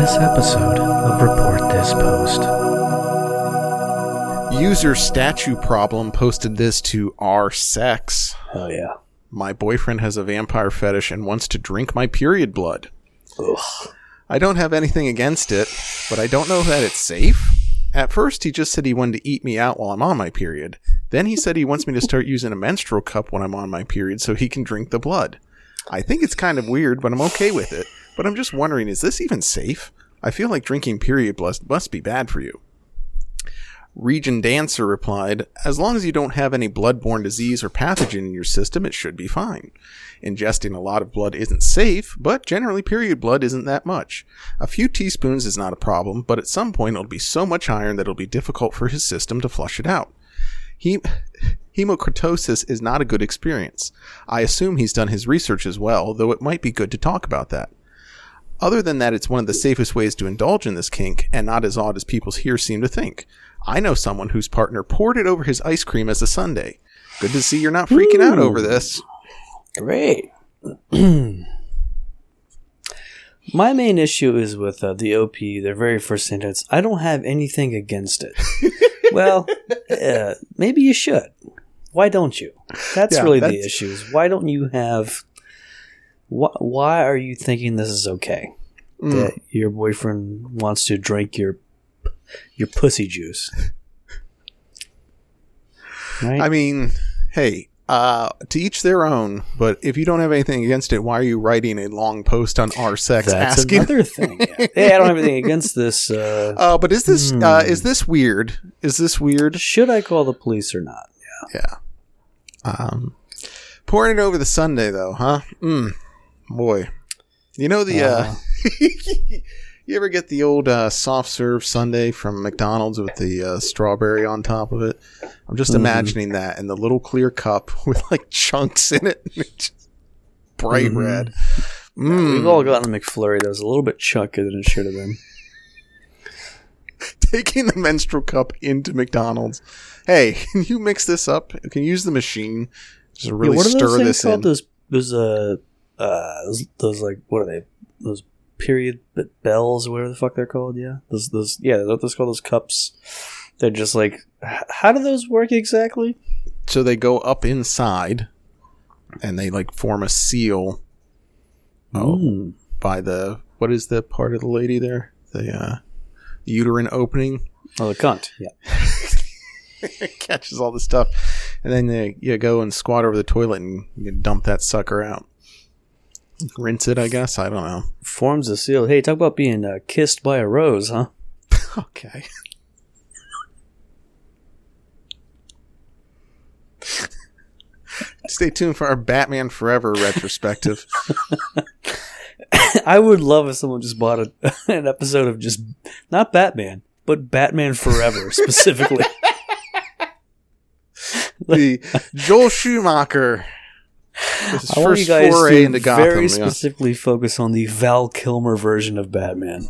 this episode of Report This Post. User statue problem posted this to r sex. Oh yeah. My boyfriend has a vampire fetish and wants to drink my period blood. Ugh. I don't have anything against it, but I don't know that it's safe. At first, he just said he wanted to eat me out while I'm on my period. Then he said he wants me to start using a menstrual cup when I'm on my period so he can drink the blood. I think it's kind of weird, but I'm okay with it. But I'm just wondering, is this even safe? I feel like drinking period blood must be bad for you. Region Dancer replied, As long as you don't have any bloodborne disease or pathogen in your system, it should be fine. Ingesting a lot of blood isn't safe, but generally period blood isn't that much. A few teaspoons is not a problem, but at some point it'll be so much iron that it'll be difficult for his system to flush it out. Hemocritosis is not a good experience. I assume he's done his research as well, though it might be good to talk about that. Other than that, it's one of the safest ways to indulge in this kink, and not as odd as people here seem to think. I know someone whose partner poured it over his ice cream as a sundae. Good to see you're not freaking out over this. Great. My main issue is with uh, the OP, their very first sentence. I don't have anything against it. well, uh, maybe you should. Why don't you? That's Yeah, really the issue. Is why don't you have? Wh- why are you thinking this is okay? Mm. That your boyfriend wants to drink your your pussy juice. Right? I mean, hey, uh, to each their own, but if you don't have anything against it, why are you writing a long post on r sex That's asking? another thing. Yeah. hey, I don't have anything against this. Uh, Uh, but is this uh, Hmm. is this weird? Is this weird? should I call the police or not? Yeah. Um, pouring it over the sundae though, huh? Mm, boy, you know the. Uh, you ever get the old uh, soft serve sundae from McDonald's with the uh, strawberry on top of it? I'm just Mhm. imagining that in the little clear cup with like chunks in it, Just bright Mhm. red. Mm. We've all gotten a McFlurry that was a little bit chunkier than it should have been. taking the menstrual cup into McDonald's. Hey, can you mix this up? Can you use the machine? Just really yeah, what are stir those things this called? in. Those those uh uh those, those like what are they? Those period bells or whatever the fuck they're called. Yeah, those those yeah, what those called those cups. They're just like how do those work exactly? so they go up inside, and they like form a seal. Oh, Mm. by the what is the part of the lady there? The uh, uterine opening Oh, the cunt. Yeah. catches all the stuff, and then they, you go and squat over the toilet and you dump that sucker out. Rinse it, I guess. I don't know. Forms a seal. Hey, talk about being uh, kissed by a rose, huh? Okay. Stay tuned for our Batman Forever retrospective. I would love if someone just bought a, an episode of just not Batman, but Batman Forever specifically. the Joel Schumacher. His I want you guys foray to into Gotham. very yeah. specifically focus on the Val Kilmer version of Batman.